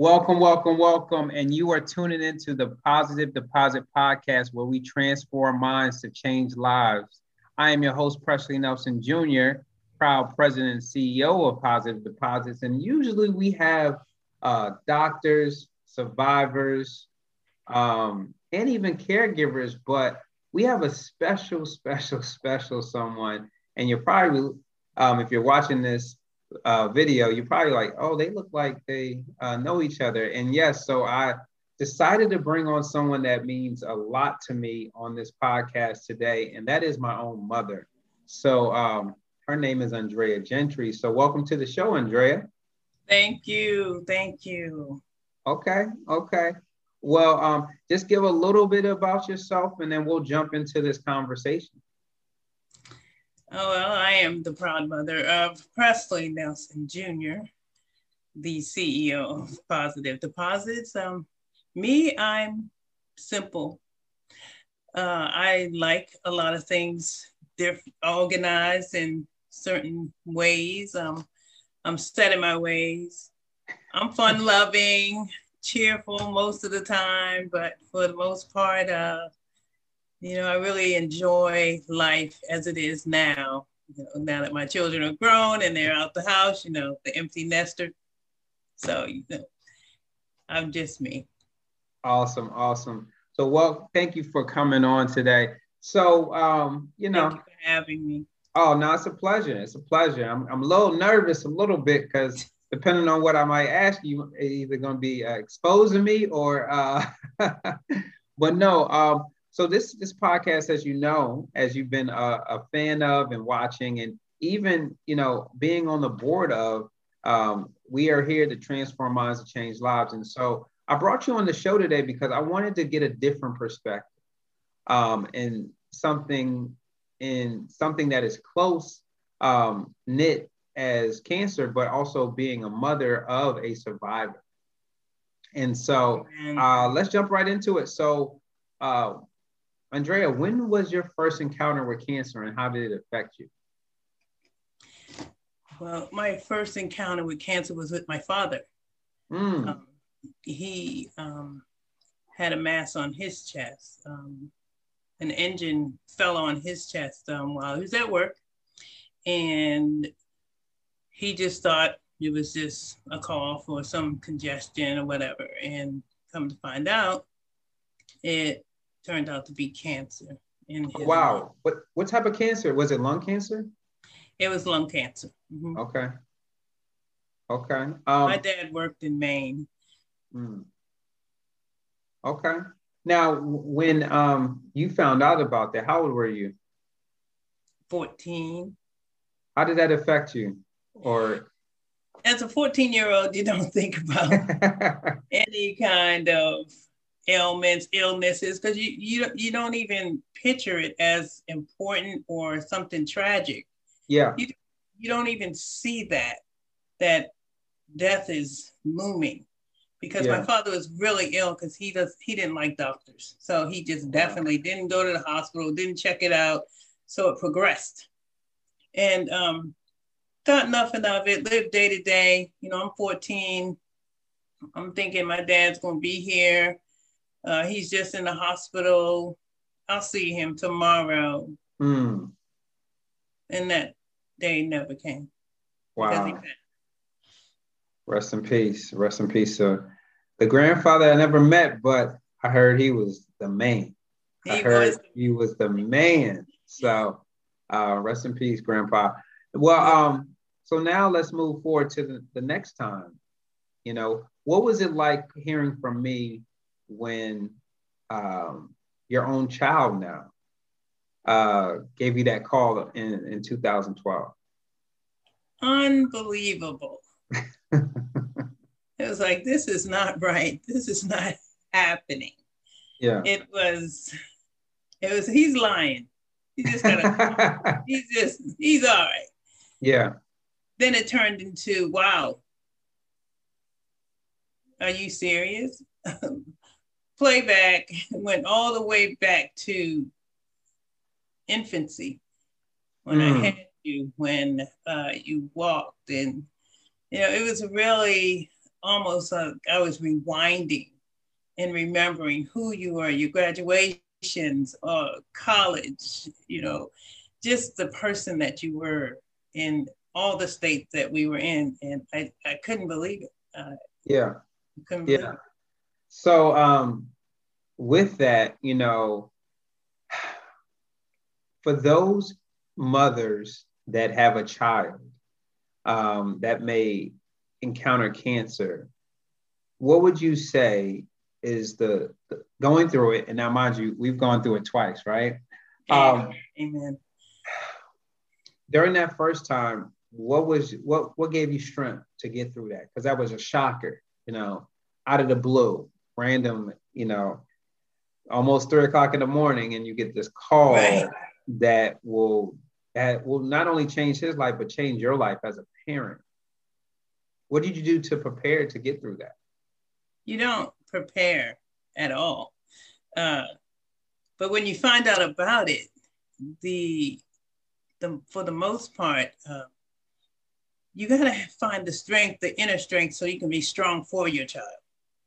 Welcome, welcome, welcome. And you are tuning into the Positive Deposit Podcast, where we transform minds to change lives. I am your host, Presley Nelson Jr., proud president and CEO of Positive Deposits. And usually we have uh, doctors, survivors, um, and even caregivers, but we have a special, special, special someone. And you're probably, um, if you're watching this uh, video, you're probably like, oh, they look like they uh, know each other. And yes, so I decided to bring on someone that means a lot to me on this podcast today, and that is my own mother. So um, her name is Andrea Gentry. So welcome to the show, Andrea. Thank you. Thank you. Okay. Okay. Well, um, just give a little bit about yourself and then we'll jump into this conversation. Oh, well, I am the proud mother of Presley Nelson Jr., the CEO of Positive Deposits. Um, me, I'm simple. Uh, I like a lot of things diff- organized in certain ways. Um, I'm set in my ways. I'm fun loving, cheerful most of the time, but for the most part, uh, you know, I really enjoy life as it is now. You know, now that my children are grown and they're out the house, you know, the empty nester. So, you know, I'm just me. Awesome, awesome. So, well, thank you for coming on today. So, um, you know, you for having me. Oh, no, it's a pleasure. It's a pleasure. I'm, I'm a little nervous, a little bit, because depending on what I might ask you, either going to be uh, exposing me or, uh, but no. Um, so this this podcast, as you know, as you've been a, a fan of and watching, and even you know being on the board of, um, we are here to transform minds and change lives. And so I brought you on the show today because I wanted to get a different perspective, um, and something in something that is close um, knit as cancer, but also being a mother of a survivor. And so uh, let's jump right into it. So, uh, Andrea, when was your first encounter with cancer and how did it affect you? Well, my first encounter with cancer was with my father. Mm. Um, he um, had a mass on his chest. Um, an engine fell on his chest um, while he was at work. And he just thought it was just a call for some congestion or whatever. And come to find out, it turned out to be cancer. In wow. Lung. What, what type of cancer? Was it lung cancer? It was lung cancer. Mm-hmm. Okay. Okay. Um, My dad worked in Maine. Mm. Okay. Now, when um, you found out about that, how old were you? 14. How did that affect you? Or as a 14 year old, you don't think about any kind of ailments, illnesses, because you, you you don't even picture it as important or something tragic. Yeah. You, you don't even see that that death is looming because yeah. my father was really ill because he does he didn't like doctors so he just definitely didn't go to the hospital didn't check it out so it progressed and um thought nothing of it, lived day to day. You know, I'm 14. I'm thinking my dad's going to be here. Uh, he's just in the hospital. I'll see him tomorrow. Mm. And that day never came. Wow. Rest in peace. Rest in peace. So the grandfather I never met, but I heard he was the man. He I heard was. he was the man. So uh, rest in peace, grandpa. Well, um, so now let's move forward to the, the next time. You know, what was it like hearing from me when um, your own child now uh, gave you that call in, in 2012? Unbelievable. it was like, this is not right. This is not happening. Yeah. It was, it was, he's lying. He just gotta, he's just, he's all right. Yeah. Then it turned into, wow, are you serious? Playback went all the way back to infancy when mm. I hmm. had you, when uh, you walked. And, you know, it was really almost like I was rewinding and remembering who you were, your graduations, uh, college, you know, just the person that you were in all the states that we were in. And I, I couldn't believe it. Uh, yeah. yeah. It. So um, with that, you know, for those mothers that have a child um, that may encounter cancer, what would you say is the, the, going through it? And now, mind you, we've gone through it twice, right? Um, Amen. During that first time, what was what what gave you strength to get through that? Because that was a shocker, you know, out of the blue, random, you know, almost three o'clock in the morning, and you get this call right. that will that will not only change his life but change your life as a parent. What did you do to prepare to get through that? You don't prepare at all. Uh, but when you find out about it, the the for the most part, uh, you gotta find the strength, the inner strength, so you can be strong for your child.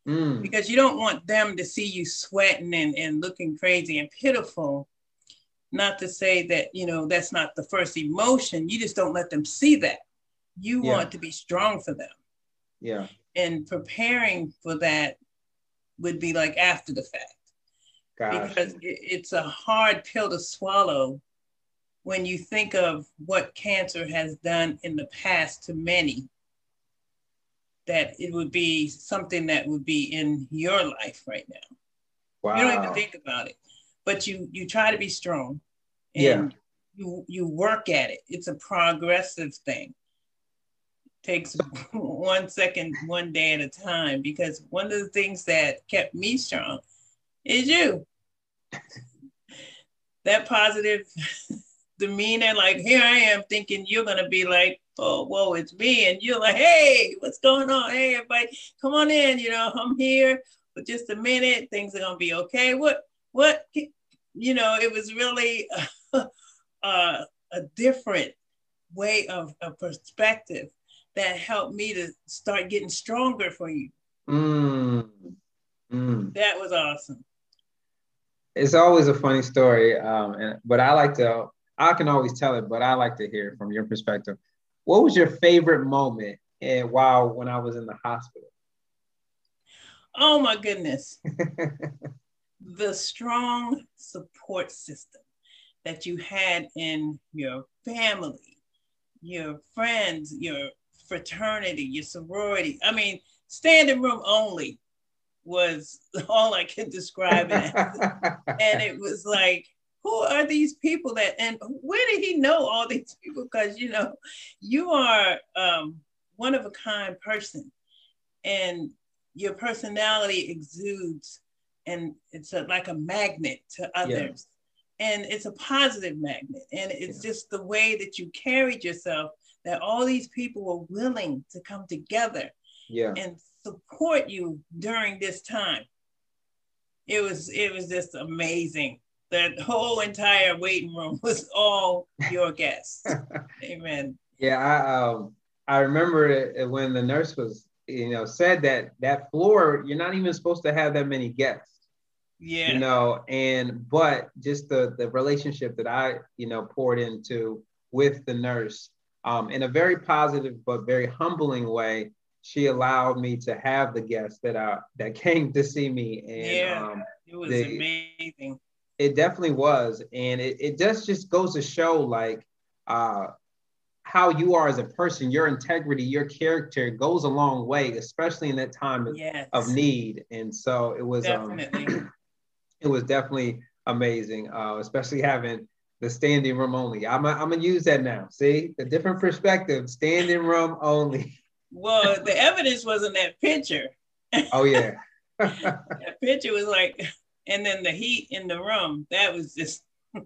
Mm. Because you don't want them to see you sweating and, and looking crazy and pitiful. Not to say that, you know, that's not the first emotion. You just don't let them see that. You yeah. want to be strong for them. Yeah. And preparing for that would be like after the fact. Gosh. Because it, it's a hard pill to swallow when you think of what cancer has done in the past to many, that it would be something that would be in your life right now. Wow. You don't even think about it, but you you try to be strong, and yeah. you you work at it. It's a progressive thing. takes one second, one day at a time. Because one of the things that kept me strong is you. that positive demeanor. Like here I am thinking you're gonna be like, oh, whoa, it's me, and you're like, hey, what's going on? Hey, everybody, come on in. You know, I'm here for just a minute. Things are gonna be okay. What, what? You know, it was really uh, a different way of, a perspective that helped me to start getting stronger for you. Mm. Mm. That was awesome. It's always a funny story, um, and but I like to I can always tell it, but I like to hear it from your perspective. What was your favorite moment and while when I was in the hospital? Oh my goodness. the strong support system that you had in your family, your friends, your fraternity, your sorority. I mean, standing room only was all I could describe it as. and it was like who are these people that and where did he know all these people because you know you are um, one of a kind person and your personality exudes and it's a, like a magnet to others yeah. and it's a positive magnet and it's yeah. just the way that you carried yourself that all these people were willing to come together yeah. and support you during this time it was it was just amazing the whole entire waiting room was all your guests. Amen. Yeah, I um I remember it when the nurse was you know said that that floor you're not even supposed to have that many guests. Yeah. You know, and but just the the relationship that I you know poured into with the nurse um, in a very positive but very humbling way. She allowed me to have the guests that I that came to see me, and yeah, um, it was the, amazing it definitely was. And it, it just just goes to show like uh how you are as a person, your integrity, your character goes a long way, especially in that time yes. of need. And so it was um, definitely. um it was definitely amazing, uh, especially having the standing room only. I'm, I'm gonna use that now. See the different perspective, standing room only. Well, the evidence was in that picture. Oh yeah. that picture was like and then the heat in the room that was just you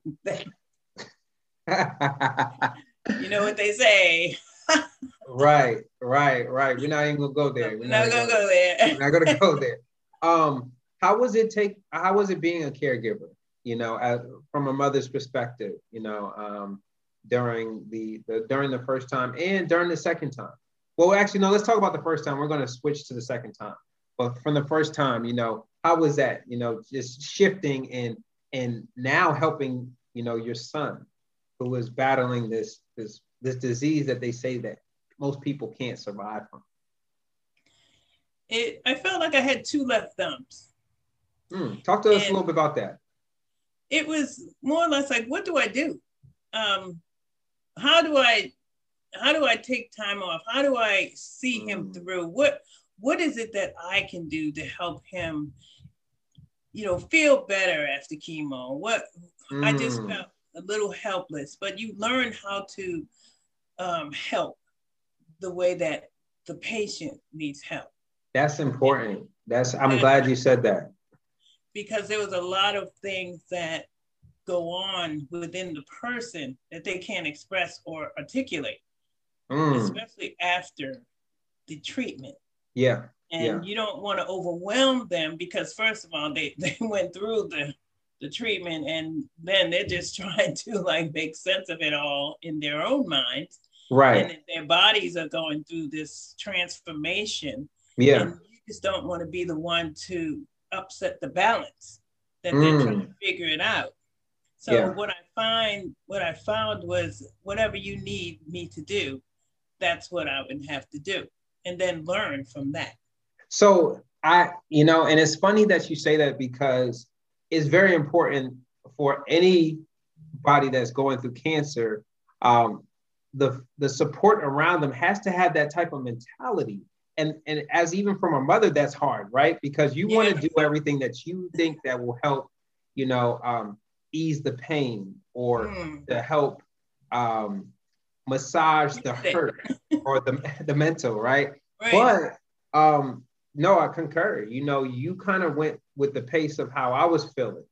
know what they say right right right we're not even gonna go there we're not, not gonna, go, there we're not gonna go there um how was it take how was it being a caregiver you know as, from a mother's perspective you know um during the, the during the first time and during the second time well, actually, no. Let's talk about the first time. We're going to switch to the second time. But from the first time, you know, how was that? You know, just shifting and and now helping, you know, your son who is battling this this this disease that they say that most people can't survive from. It. I felt like I had two left thumbs. Mm, talk to us and a little bit about that. It was more or less like, what do I do? Um, how do I how do I take time off? How do I see him mm. through? What what is it that I can do to help him, you know, feel better after chemo? What mm. I just mm. felt a little helpless, but you learn how to um, help the way that the patient needs help. That's important. That's I'm and, glad you said that. Because there was a lot of things that go on within the person that they can't express or articulate mm. especially after the treatment. Yeah. And yeah. you don't want to overwhelm them because first of all, they, they went through the the treatment and then they're just trying to like make sense of it all in their own minds. Right. And their bodies are going through this transformation. Yeah. And you just don't want to be the one to upset the balance that mm. they're trying to figure it out. So yeah. what I find, what I found was whatever you need me to do, that's what I would have to do and then learn from that. So I, you know, and it's funny that you say that because it's very important for anybody that's going through cancer. Um, the the support around them has to have that type of mentality. And and as even from a mother, that's hard, right? Because you yeah. want to do everything that you think that will help, you know, um, ease the pain or mm. to help um, massage the hurt or the, the mental, right? right? But um, no, I concur. You know, you kind of went with the pace of how I was feeling.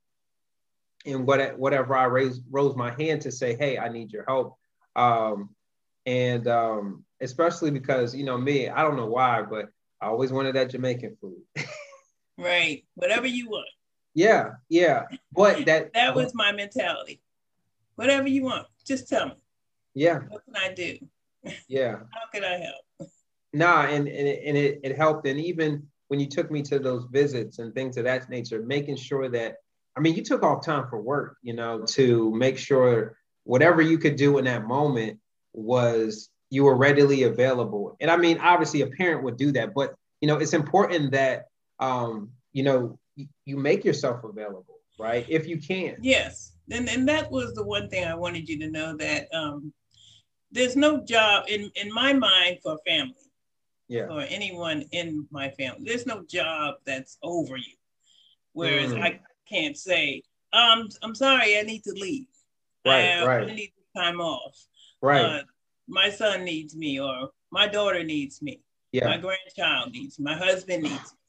And what, whatever I raised, rose my hand to say, hey, I need your help. Um, and um, especially because, you know, me, I don't know why, but I always wanted that Jamaican food. right. Whatever you want. Yeah, yeah. But that that was my mentality. Whatever you want, just tell me. Yeah. What can I do? Yeah. How can I help? Nah, and, and, it, and it, it helped. And even when you took me to those visits and things of that nature, making sure that, I mean, you took off time for work, you know, to make sure whatever you could do in that moment was you were readily available. And I mean, obviously a parent would do that, but you know, it's important that um, you know, you, you make yourself available, right? If you can. Yes. And and that was the one thing I wanted you to know that um there's no job in in my mind for family. Yeah. Or anyone in my family. There's no job that's over you. Whereas mm. i can't say um i'm sorry i need to leave. Right I, right i need time off. Right. Uh, my son needs me or my daughter needs me. Yeah. my grandchild needs me. My husband needs me.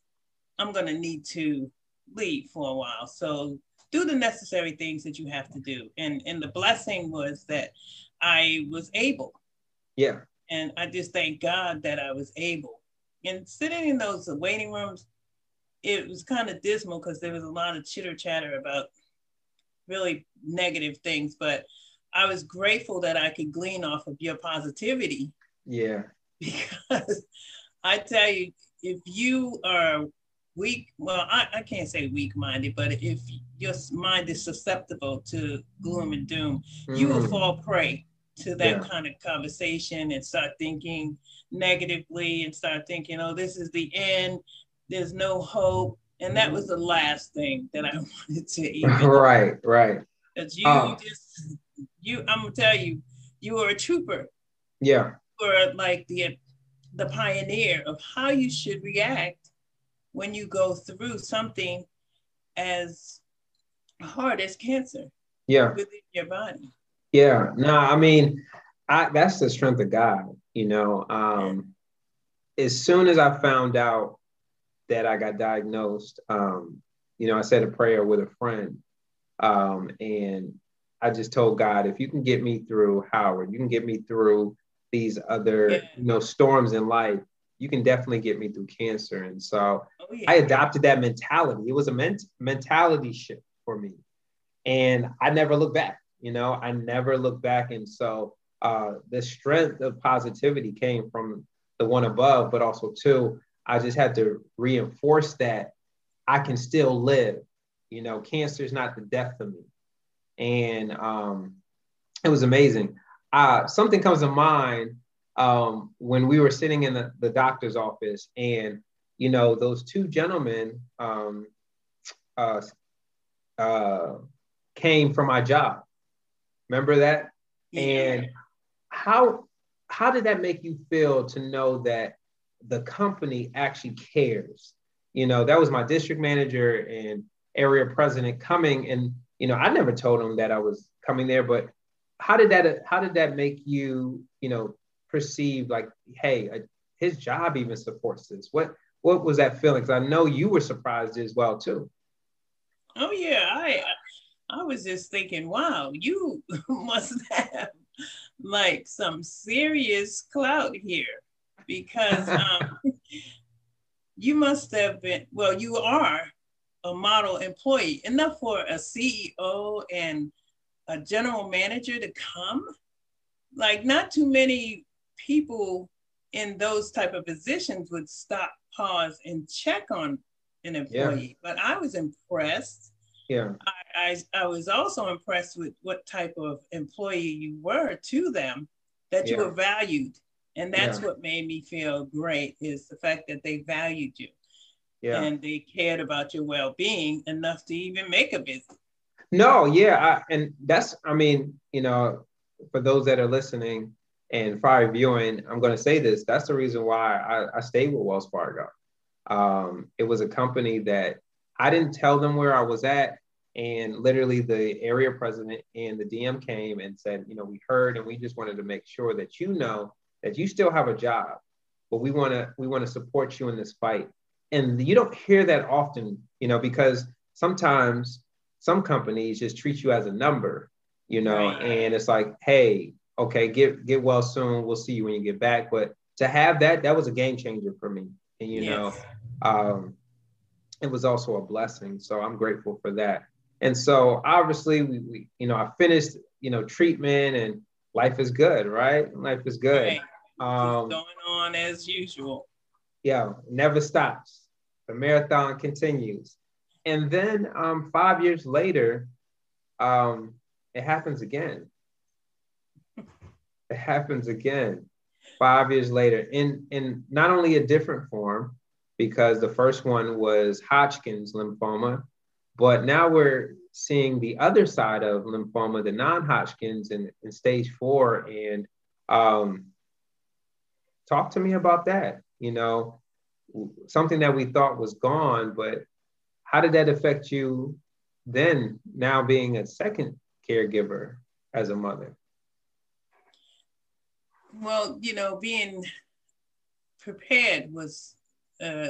I'm going to need to leave for a while. So do the necessary things that you have to do. And and the blessing was that I was able. Yeah. And I just thank God that I was able. And sitting in those waiting rooms, it was kind of dismal because there was a lot of chitter chatter about really negative things. But I was grateful that I could glean off of your positivity. Yeah. Because I tell you, if you are weak, well, I, I can't say weak minded, but if your mind is susceptible to gloom and doom, mm. you will mm. fall prey to that yeah. kind of conversation and start thinking negatively and start thinking, oh, this is the end, there's no hope. And that was the last thing that I wanted to even. right, right. Because you um, just, you, I'm gonna tell you, you were a trooper. Yeah. You were like the, the pioneer of how you should react when you go through something as hard as cancer. Yeah. Within your body. Yeah, no, I mean, I that's the strength of God, you know. Um, as soon as I found out that I got diagnosed, um, you know, I said a prayer with a friend. Um, and I just told God, if you can get me through Howard, you can get me through these other, yeah. you know, storms in life, you can definitely get me through cancer. And so oh, yeah. I adopted that mentality. It was a ment- mentality shift for me. And I never looked back. You know, I never look back. And so uh, the strength of positivity came from the one above, but also two, I just had to reinforce that I can still live. You know, cancer is not the death of me. And um, it was amazing. Uh, something comes to mind um, when we were sitting in the, the doctor's office and, you know, those two gentlemen um, uh, uh, came from my job. Remember that? Yeah. And how how did that make you feel to know that the company actually cares? You know, that was my district manager and area president coming, and you know, I never told him that I was coming there, but how did that how did that make you, you know, perceive like, hey, uh, his job even supports this? What what was that feeling? Because I know you were surprised as well too. Oh yeah, I I was just thinking, wow, you must have like some serious clout here because um, you must have been, well, you are a model employee, enough for a CEO and a general manager to come. Like, not too many people in those type of positions would stop, pause, and check on an employee. Yeah. But I was impressed yeah. I, I, I, was also impressed with what type of employee you were to them, that you were valued. And that's yeah. what made me feel great is the fact that they valued you. Yeah. And they cared about your well-being enough to even make a visit. No, yeah. I, and that's, I mean, you know, for those that are listening and probably viewing, I'm going to say this. That's the reason why I, I stayed with Wells Fargo. Um, it was a company that I didn't tell them where I was at. And literally, the area president and the DM came and said, you know, we heard and we just wanted to make sure that you know that you still have a job, but we want to we want to support you in this fight. And you don't hear that often, you know, because sometimes some companies just treat you as a number, you know, right. and it's like, hey, okay, get get well soon. We'll see you when you get back. But to have that, that was a game changer for me. And you yes. know, um, it was also a blessing. So I'm grateful for that. And so obviously we, we you know, I finished, you know, treatment and life is good, right? Life is good. Right. Um, going on as usual. Yeah, never stops. The marathon continues. And then um, five years later, um, it happens again. it happens again. Five years later, in in not only a different form, because the first one was Hodgkin's lymphoma, but now we're seeing the other side of lymphoma, the non-Hodgkin's in, in stage four. And um, talk to me about that. You know, something that we thought was gone, but how did that affect you then, now being a second caregiver as a mother? Well, you know, being prepared was uh,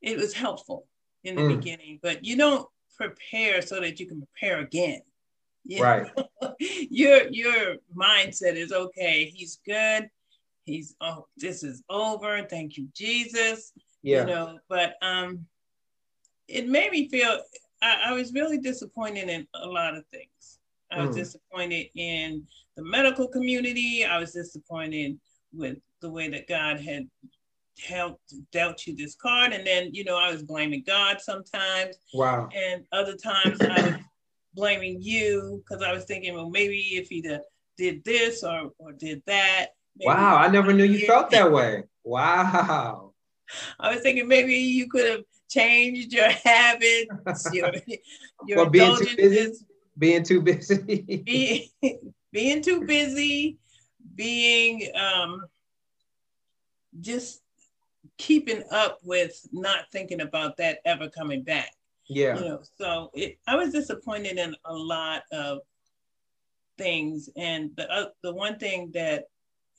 it was helpful in the mm. beginning, but you don't prepare so that you can prepare again. You right. your your mindset is okay. He's good. He's oh, this is over. Thank you, Jesus. Yeah. You know, but um, it made me feel. I, I was really disappointed in a lot of things. I was mm. disappointed in the medical community. I was disappointed with the way that God had helped dealt you this card. And then you know i was blaming god sometimes. Wow. And other times i was blaming you because i was thinking well maybe if he did this or or did that wow i never knew you felt that way. Wow. I was thinking maybe you could have changed your habits your, your well, being too busy being too busy being, being too busy being um just keeping up with not thinking about that ever coming back. Yeah. You know, so it, I was disappointed in a lot of things, and the uh, the one thing that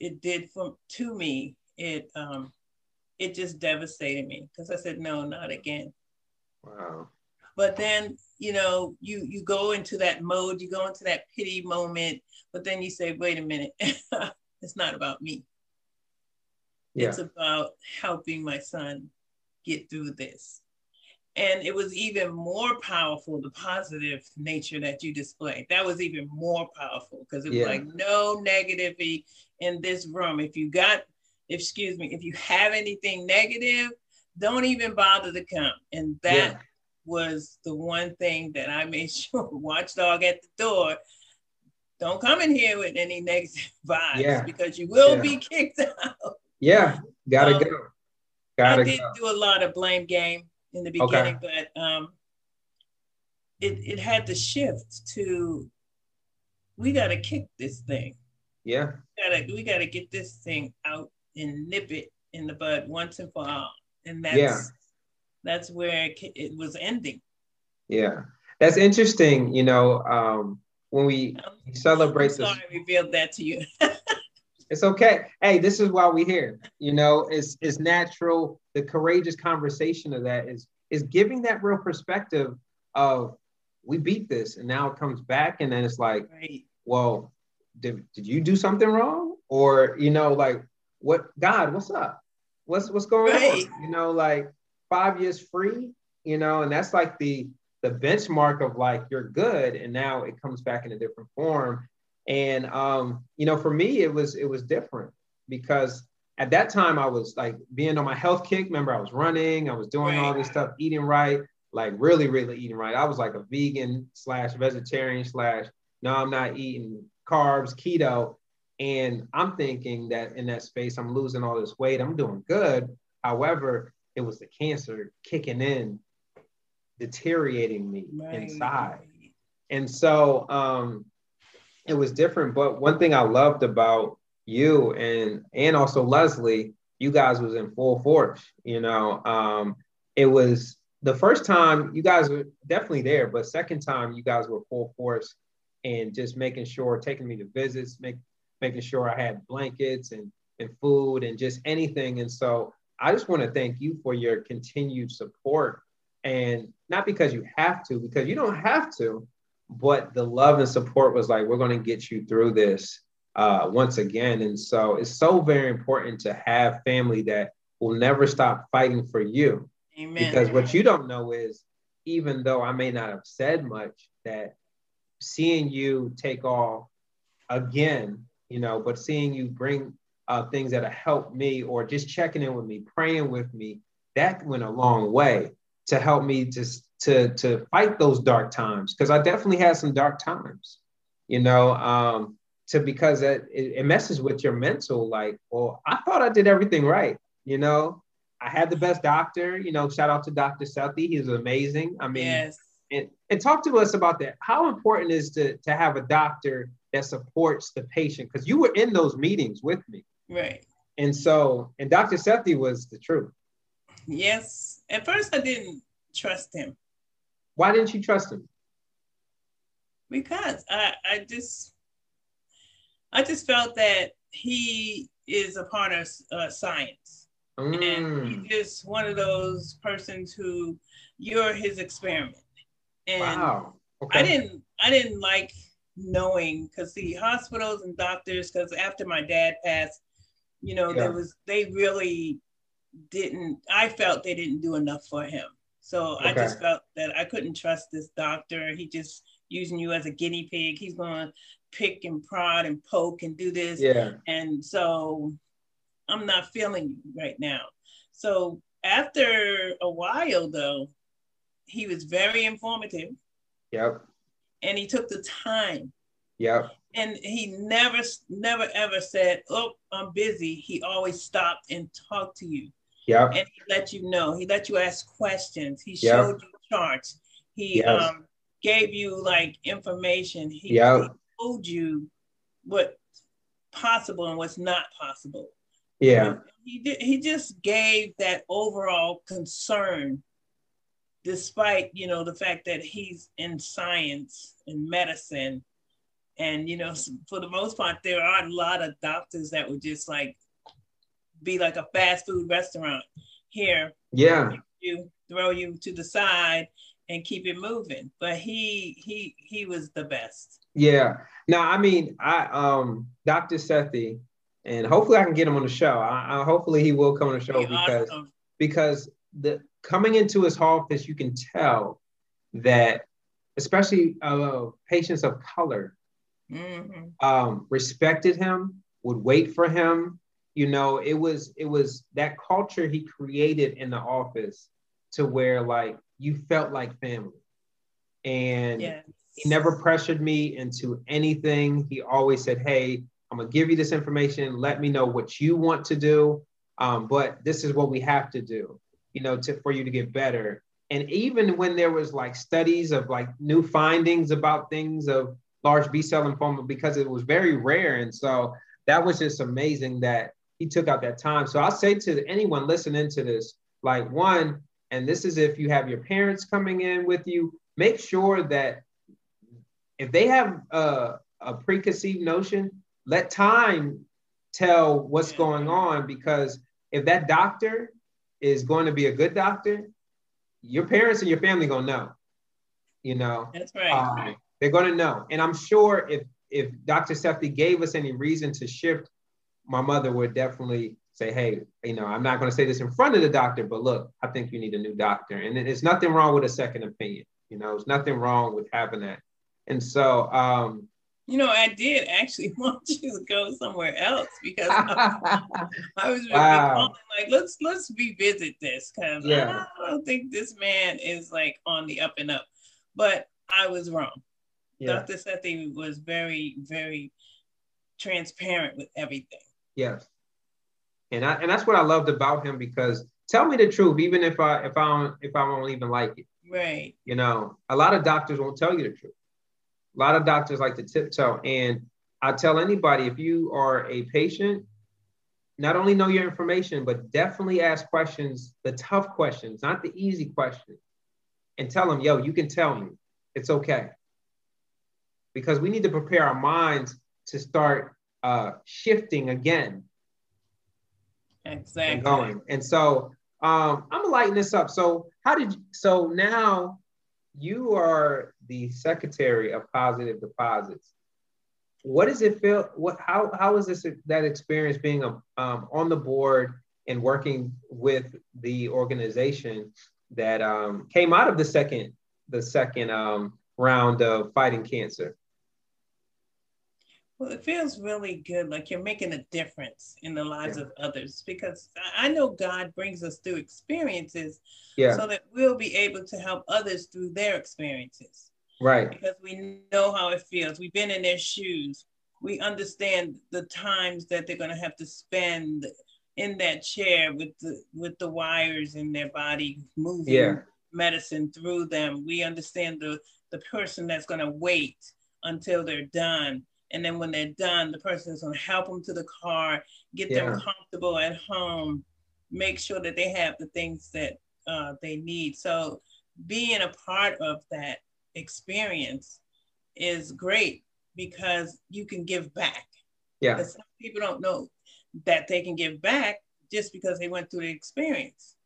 it did for to me, it um, it just devastated me because I said no, not again. Wow. But then you know you you go into that mode, you go into that pity moment, but then you say, wait a minute, it's not about me. Yeah. It's about helping my son get through this. And it was even more powerful, the positive nature that you displayed. That was even more powerful because it was yeah. like no negativity in this room. If you got excuse me, if you have anything negative, don't even bother to come. And that yeah. Was the one thing that I made sure watchdog at the door. Don't come in here with any negative vibes yeah. because you will yeah. be kicked out. Yeah, gotta um, go. Gotta I did go. do a lot of blame game in the beginning, okay. but um, it, it had to shift to we gotta kick this thing. Yeah. We gotta we gotta get this thing out and nip it in the bud once and for all. And that's yeah. That's where it, was ending. Yeah. That's interesting, you know, um, when we celebrate I'm sorry this. I revealed that to you. it's okay. Hey, this is why we're here. You know, it's it's natural. The courageous conversation of that is is giving that real perspective of we beat this and now it comes back and then it's like right. well did, did you do something wrong or you know like what god what's up what's what's going right. on you know like five years free you know and that's like the the benchmark of like you're good and now it comes back in a different form and um you know for me it was it was different because at that time i was like being on my health kick remember i was running i was doing all this stuff eating right like really, really eating right. I was like a vegan slash vegetarian slash, no, I'm not eating carbs, keto. And I'm thinking that in that space, I'm losing all this weight. I'm doing good. However, it was the cancer kicking in, deteriorating me right. inside. And so um, it was different. But one thing I loved about you and and also Leslie, you guys was in full force. You know, um, it was the first time you guys were definitely there, but second time you guys were full force and just making sure, taking me to visits, make, making sure I had blankets and, and food and just anything. And so I just want to thank you for your continued support. And not because you have to, because you don't have to, but the love and support was like, we're going to get you through this uh, once again. And so it's so very important to have family that will never stop fighting for you Amen. Because what you don't know is, even though I may not have said much, that seeing you take off again, you know, but seeing you bring uh, things that have helped me or just checking in with me, praying with me, that went a long way to help me just to to fight those dark times because I definitely had some dark times, you know. Um, to because it, it messes with your mental. Like, well, I thought I did everything right, you know, I had the best doctor. You know, shout out to Dr. Sethi. He was amazing. I mean, yes. and, and talk to us about that. How important is to to have a doctor that supports the patient? Because you were in those meetings with me. Right. And so, and Dr. Sethi was the truth. Yes. At first, I didn't trust him. Why didn't you trust him? Because I, I just, I just felt that he is a part of uh, science Mm. And he's just one of those persons who you're his experiment. And wow. okay. I didn't I didn't like knowing because the hospitals and doctors, because after my dad passed, you know, yeah. there was they really didn't I felt they didn't do enough for him. So okay. I just felt that I couldn't trust this doctor. He just using you as a guinea pig. He's going to pick and prod and poke and do this. Yeah. And so I'm not feeling you right now. So after a while, though, he was very informative. Yep. And he took the time. Yep. And he never, never, ever said, "Oh, I'm busy." He always stopped and talked to you. Yep. And he let you know. He let you ask questions. He showed you charts. He yes. um, gave you like information. He, yep. he told you what possible and what's not possible. Yeah. He did, he just gave that overall concern despite, you know, the fact that he's in science and medicine and you know for the most part there are a lot of doctors that would just like be like a fast food restaurant here. Yeah. You throw you to the side and keep it moving. But he he he was the best. Yeah. Now i mean i um dr sethi and hopefully I can get him on the show. I, I hopefully he will come on the show because awesome. because the coming into his office, you can tell that especially uh, patients of color mm-hmm. um, respected him, would wait for him, you know, it was it was that culture he created in the office to where like you felt like family. And yes. he never pressured me into anything. He always said, Hey, I'm gonna give you this information. Let me know what you want to do. Um, but this is what we have to do, you know, to, for you to get better. And even when there was like studies of like new findings about things of large B cell lymphoma, because it was very rare. And so that was just amazing that he took out that time. So I'll say to anyone listening to this, like one, and this is if you have your parents coming in with you, make sure that if they have a, a preconceived notion, let time tell what's going on because if that doctor is going to be a good doctor, your parents and your family gonna know. You know, that's right. Um, they're gonna know, and I'm sure if if Dr. Sethi gave us any reason to shift, my mother would definitely say, hey, you know, I'm not going to say this in front of the doctor, but look, I think you need a new doctor. And there's nothing wrong with a second opinion. You know, there's nothing wrong with having that. And so, um, you know, I did actually want you to go somewhere else because I, I was really wow. like, let's let's revisit this because yeah. I don't think this man is like on the up and up. But I was wrong. Yeah. Dr. Sethi was very, very transparent with everything. Yes and I, and that's what I loved about him because tell me the truth, even if I if I don't if I don't even like it. Right. You know, a lot of doctors won't tell you the truth. A lot of doctors like to tiptoe, and I tell anybody if you are a patient, not only know your information, but definitely ask questions, the tough questions, not the easy questions, and tell them, yo, you can tell me, it's okay, because we need to prepare our minds to start uh, shifting again Exactly. And going. And so um, I'm gonna lighten this up. So how did you, so now you are the secretary of positive deposits. What does it feel? What how how is this that experience being a, um, on the board and working with the organization that um, came out of the second the second um, round of fighting cancer? Well, it feels really good, like you're making a difference in the lives yeah. of others because I know God brings us through experiences yeah. so that we'll be able to help others through their experiences. Right. Because we know how it feels. We've been in their shoes. We understand the times that they're going to have to spend in that chair with the with the wires in their body moving yeah. medicine through them. We understand the the person that's going to wait until they're done and then when they're done, the person is going to help them to the car, get yeah. them comfortable at home, make sure that they have the things that uh, they need. So being a part of that experience is great because you can give back. Yeah. some people don't know that they can give back just because they went through the experience.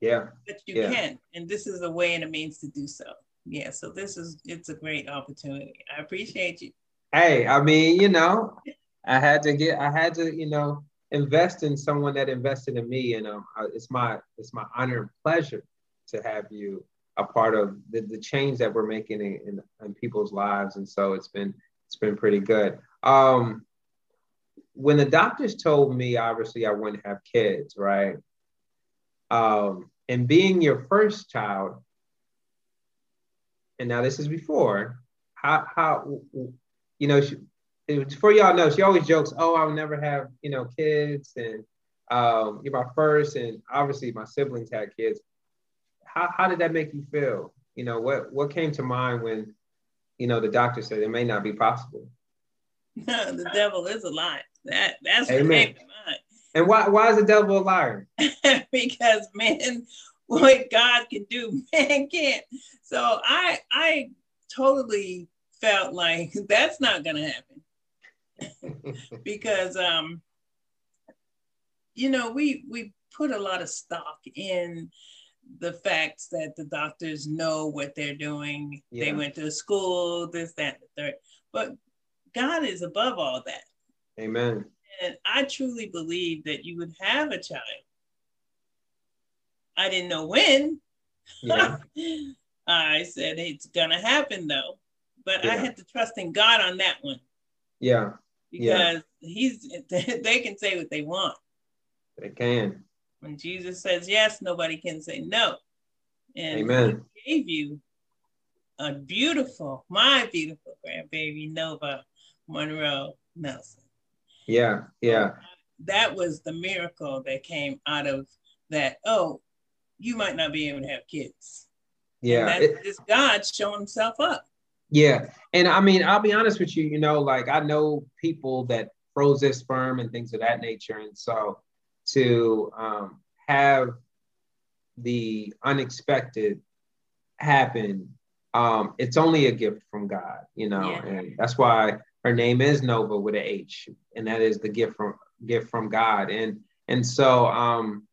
Yeah. But you yeah. can. And this is a way and a means to do so. Yeah. So this is it's a great opportunity. I appreciate you hey, I mean, you know, I had to get, I had to, you know, invest in someone that invested in me, and um, it's my, it's my honor and pleasure to have you a part of the, the change that we're making in, in, in people's lives, and so it's been, it's been pretty good. Um, when the doctors told me, obviously, I wouldn't have kids, right? Um, and being your first child, and now this is before, how how you know, she, for y'all know, she always jokes, "Oh, I'll never have you know kids," and um, you're my first, and obviously my siblings had kids. How how did that make you feel? You know, what what came to mind when, you know, the doctor said it may not be possible? the devil is a lie. That that's what Amen. came to mind. And why why is the devil a liar? because man, what God can do, man can't. So I I totally felt like that's not going to happen. Because um you know we we put a lot of stock in the facts that the doctors know what they're doing. Yeah. they went to school this that the third. But god is above all that. Amen. And i truly believe that you would have a child. I didn't know when. Yeah. i said it's gonna happen though but yeah. I had to trust in God on that one. Yeah. Because yeah. he's they can say what they want. They can. When Jesus says yes, nobody can say no. And Amen. He gave you a beautiful, my beautiful grandbaby, Nova Monroe Nelson. Yeah, yeah. That was the miracle that came out of that. Oh, you might not be able to have kids. Yeah. It's God showing himself up. Yeah. And I mean, I'll be honest with you, you know, like I know people that froze their sperm and things of that nature. And so to um, have the unexpected happen, um, it's only a gift from God, you know, yeah. and that's why her name is Nova with a H, and that is the gift from gift from God. And and so um,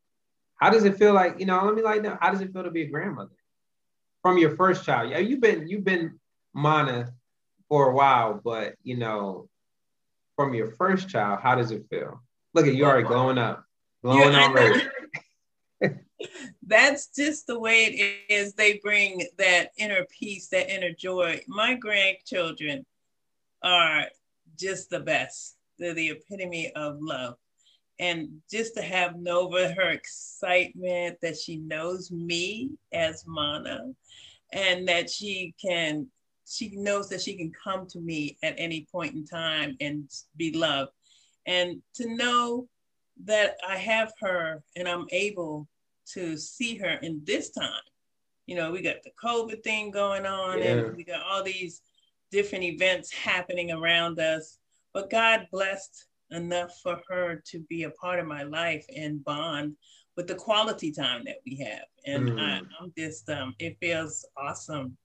how does it feel like, you know, let me like how does it feel to be a grandmother from your first child? Yeah, you've been you've been Mana for a while, but you know, from your first child, how does it feel? Look at you already glowing up, glowing yeah, already. That's just the way it is. They bring that inner peace, that inner joy. My grandchildren are just the best. They're the epitome of love. And just to have Nova, her excitement that she knows me as Mana and that she can she knows that she can come to me at any point in time and be loved. And to know that I have her and I'm able to see her in this time. You know, we got the COVID thing going on yeah. and we got all these different events happening around us. But God blessed enough for her to be a part of my life and bond with the quality time that we have. And mm. I, am just, um, it feels awesome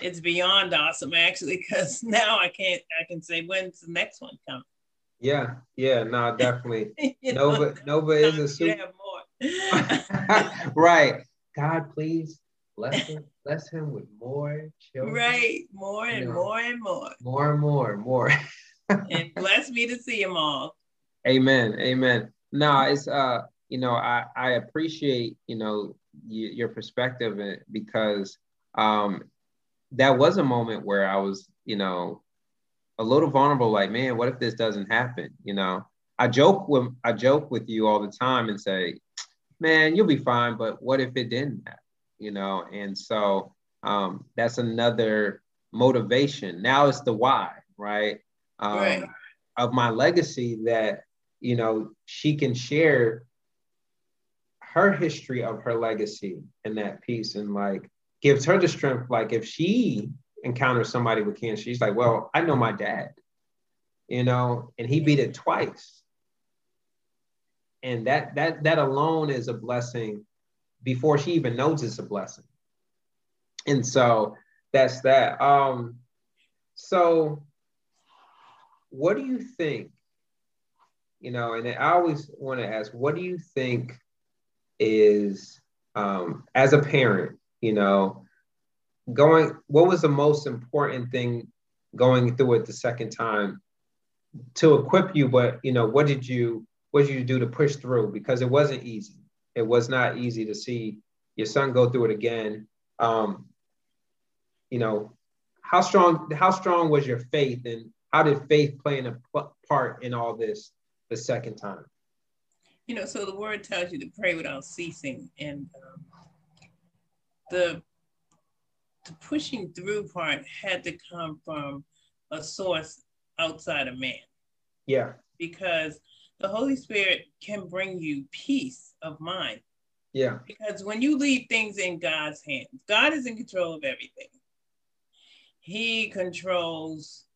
it's beyond awesome actually because now I can't I can say when's the next one coming. Yeah, yeah, no, definitely. Nova know, Nova is a super right. God, please bless him, bless him with more children. Right, more and you know, more and more. More and more and more. and bless me to see them all. Amen. Amen. No, it's uh, you know, I I appreciate you know your perspective because um that was a moment where I was, you know, a little vulnerable, like, man, what if this doesn't happen? You know, I joke with I joke with you all the time and say, man, you'll be fine, but what if it didn't happen? You know, and so um, that's another motivation. Now it's the why, right? Um, right. Of my legacy that you know she can share her history of her legacy in that piece and like gives her the strength. Like if she encounters somebody with cancer, she's like, well, I know my dad, you know, and he beat it twice. And that that that alone is a blessing before she even knows it's a blessing. And so that's that. Um, so what do you think? You know, and I always want to ask, what do you think is um, as a parent, you know, going, what was the most important thing going through it the second time to equip you? But, you know, what did you, what did you do to push through? Because it wasn't easy. It was not easy to see your son go through it again. Um, you know, how strong, how strong was your faith and how did faith play in a part in all this the second time? You know, so the word tells you to pray without ceasing. And um, the the pushing through part had to come from a source outside of man. Yeah. Because the Holy Spirit can bring you peace of mind. Yeah. Because when you leave things in God's hands, God is in control of everything. He controls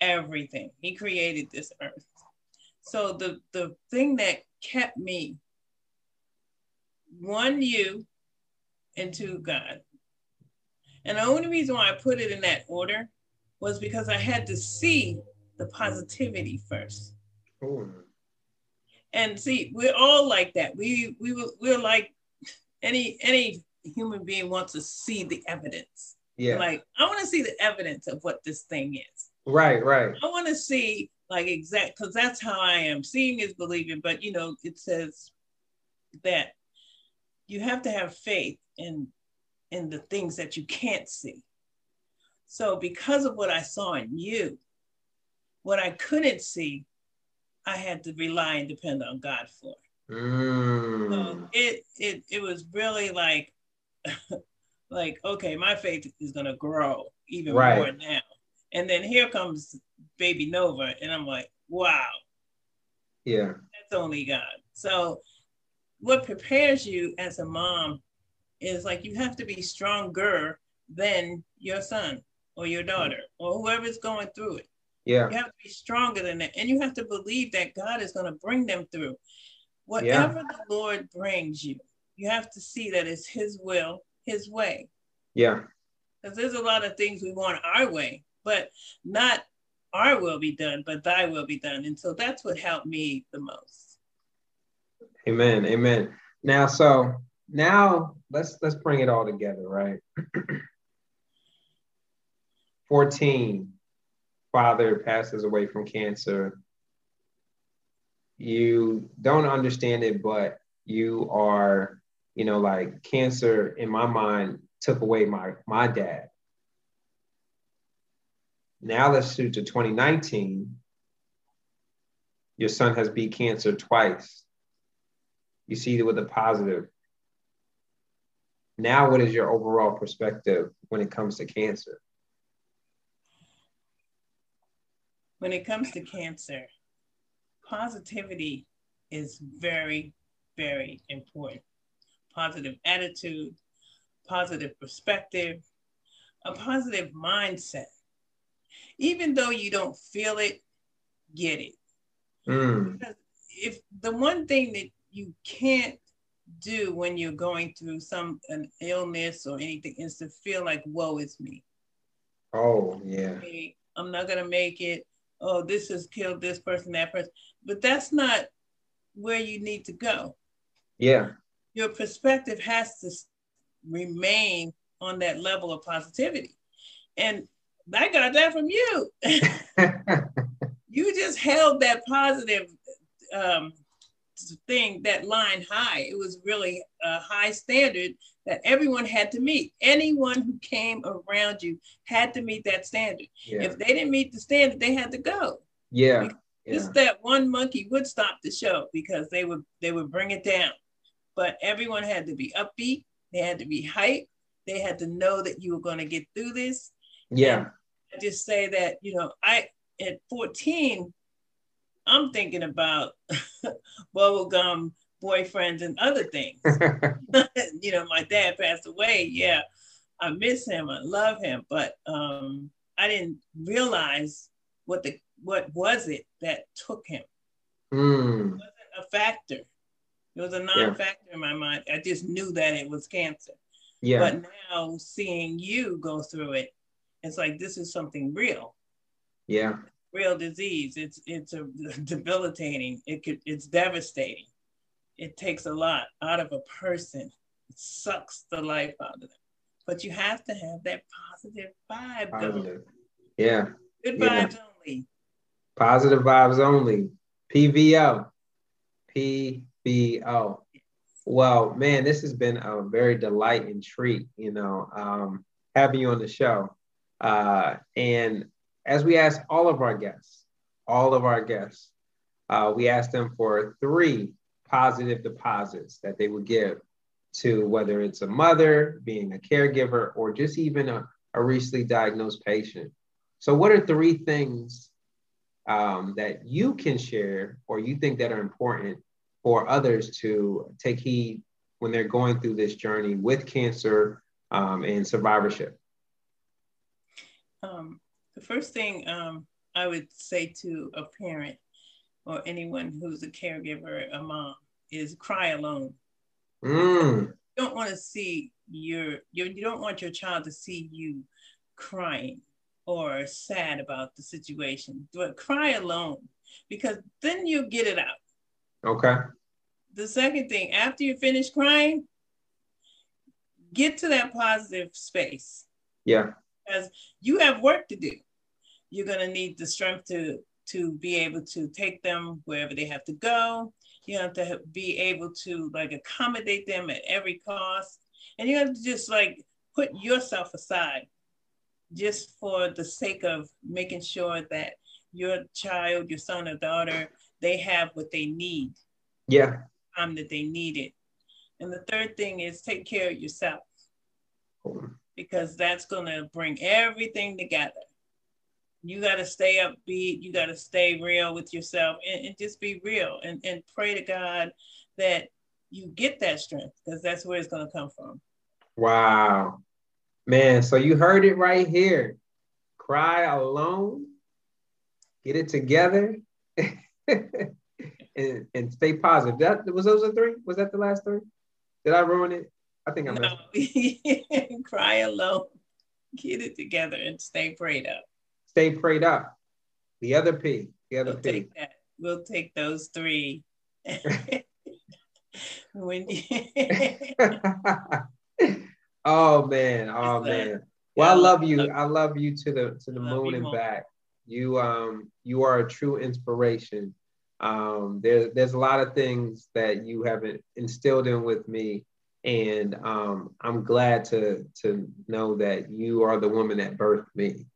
everything. He created this earth. So the the thing that kept me one you into God. And the only reason why I put it in that order was because I had to see the positivity first. Oh. And see, we're all like that. We we we're like any any human being wants to see the evidence. Yeah. Like I want to see the evidence of what this thing is. Right, right. I want to see like exact because that's how I am. Seeing is believing, but you know, it says that you have to have faith in in the things that you can't see. So because of what I saw in you, what I couldn't see, I had to rely and depend on God for. Mm. So it it it was really like like okay, my faith is gonna grow even right. more now. And then here comes baby Nova, and I'm like, wow. Yeah. That's only God. So what prepares you as a mom is like you have to be stronger than your son or your mm. daughter or whoever's going through it. Yeah. You have to be stronger than that. And you have to believe that God is going to bring them through. Whatever yeah. the Lord brings you, you have to see that it's His will, His way. Yeah. Because there's a lot of things we want our way, but not our will be done, but thy will be done. And so that's what helped me the most. Amen. Amen. Now, so now let's let's bring it all together, right? 14, father passes away from cancer. You don't understand it, but you are, you know, like cancer in my mind took away my my dad. Now let's shoot to 2019. Your son has beat cancer twice. You see it with a positive. Now, what is your overall perspective when it comes to cancer? When it comes to cancer, positivity is very, very important. Positive attitude, positive perspective, a positive mindset even though you don't feel it, get it. Mm. Because if the one thing that you can't do when you're going through some an illness or anything is to feel like woe is me. Oh yeah. I'm not gonna make it. Oh, this has killed this person, that person. But that's not where you need to go. Yeah. Your perspective has to remain on that level of positivity. And I got that from you. you just held that positive um, thing, that line high. It was really a high standard that everyone had to meet. Anyone who came around you had to meet that standard. Yeah. If they didn't meet the standard, they had to go. Yeah. yeah. Just that one monkey would stop the show because they would they would bring it down. But everyone had to be upbeat. They had to be hype. They had to know that you were going to get through this. Yeah. And I just say that, you know, I at 14, I'm thinking about bubblegum boyfriends and other things. you know, my dad passed away. Yeah, I miss him. I love him, but um, I didn't realize what the what was it that took him. Mm. It wasn't a factor. It was a non-factor yeah. in my mind. I just knew that it was cancer. Yeah. But now seeing you go through it, it's like this is something real. Yeah. Real disease. It's it's a debilitating. It could it's devastating. It takes a lot out of a person. It sucks the life out of them. But you have to have that positive vibe. Positive. Yeah. Good vibes yeah. only. Positive vibes only. PVO. PVO. Well, man, this has been a very delight and treat, you know, um, having you on the show. Uh, and as we ask all of our guests, all of our guests, uh, we ask them for three positive deposits that they would give to whether it's a mother, being a caregiver, or just even a, a recently diagnosed patient. So, what are three things um, that you can share or you think that are important for others to take heed when they're going through this journey with cancer um, and survivorship? Um, the first thing um, I would say to a parent or anyone who's a caregiver, a mom, is cry alone. Mm. You don't want to see your, your you don't want your child to see you crying or sad about the situation, but cry alone because then you get it out. Okay. The second thing, after you finish crying, get to that positive space. Yeah because you have work to do. You're going to need the strength to to be able to take them wherever they have to go. You have to be able to like accommodate them at every cost, and you have to just like put yourself aside, just for the sake of making sure that your child, your son or daughter, they have what they need. Yeah. time that they need it. And the third thing is take care of yourself because that's going to bring everything together. You got to stay upbeat. You got to stay real with yourself and, and just be real and, and pray to God that you get that strength because that's where it's going to come from. Wow. Man, so you heard it right here. Cry alone, get it together, and, and stay positive. That was those the three? Was that the last three? Did I ruin it? I think I'm. No, Cry alone, get it together, and stay prayed up. Stay prayed up. The other P. The other we'll P. Take that. We'll take those three. when oh man, oh man. Well, I love you. I love you to the to the moon and back. You um you are a true inspiration. Um, there's there's a lot of things that you have instilled in with me, and um, I'm glad to to know that you are the woman that birthed me.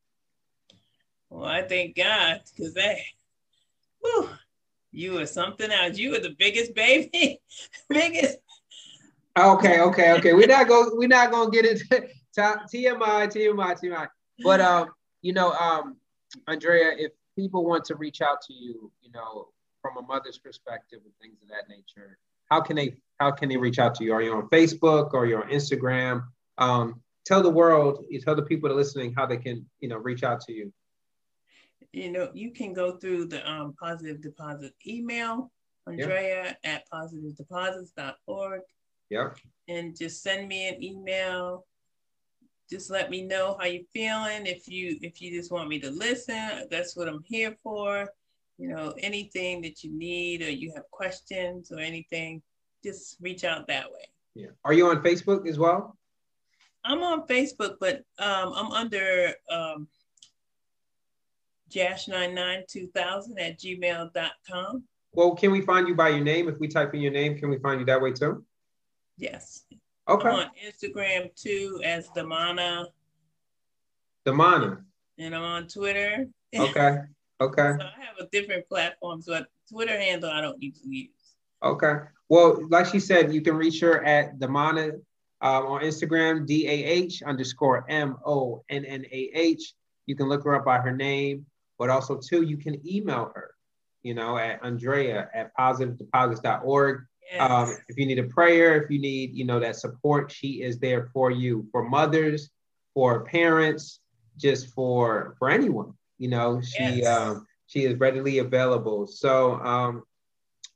Well, I thank God because that, whew, you were something else. You were the biggest baby, biggest. Okay, okay, okay. We're not going. We're not going to get into TMI, TMI, TMI. But um, you know, um, Andrea, if people want to reach out to you, you know, from a mother's perspective and things of that nature, how can they how can they reach out to you? Are you on Facebook or you're on Instagram? Um, tell the world, you tell the people that are listening how they can, you know, reach out to you you know, you can go through the um, positive deposit email, Andrea yeah. at positivedeposits.org. Yep. And just send me an email. Just let me know how you're feeling. If you if you just want me to listen, that's what I'm here for. You know, anything that you need or you have questions or anything, just reach out that way. Yeah. Are you on Facebook as well? I'm on Facebook, but um, I'm under um, jash992000 at gmail.com. Well, can we find you by your name? If we type in your name, can we find you that way too? Yes. Okay. I'm on Instagram too as Damana. Damana. And I'm on Twitter. Okay. Okay. so I have a different platforms, but Twitter handle I don't usually use. Okay. Well, like she said, you can reach her at Damana um, on Instagram, D A H underscore M O N N A H. You can look her up by her name but also too, you can email her, you know, at Andrea at positivedeposits.org. Yes. Um, if you need a prayer, if you need, you know, that support, she is there for you, for mothers, for parents, just for for anyone. You know, she yes. um, she is readily available. So, um,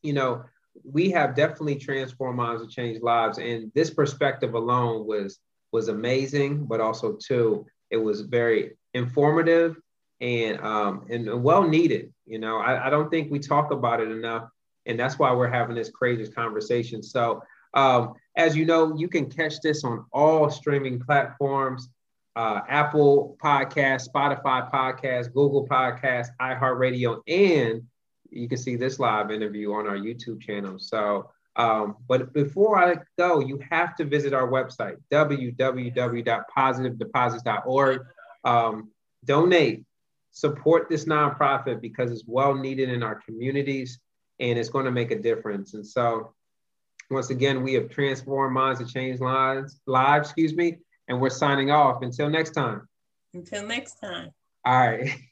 you know, we have definitely transformed minds and changed lives, and this perspective alone was was amazing, but also too, it was very informative and um, and well needed. You know, I, I, don't think we talk about it enough, and that's why we're having this crazy conversation. So, um, as you know, you can catch this on all streaming platforms: uh, Apple Podcast, Spotify Podcast, Google Podcast, iHeartRadio, and you can see this live interview on our YouTube channel. So. Um, but before I go, you have to visit our website, www.positivedeposits.org. Um, donate support this nonprofit because it's well needed in our communities and it's going to make a difference. And so, once again, we have transformed minds to change lives, lives, excuse me, and we're signing off. Until next time. Until next time. All right.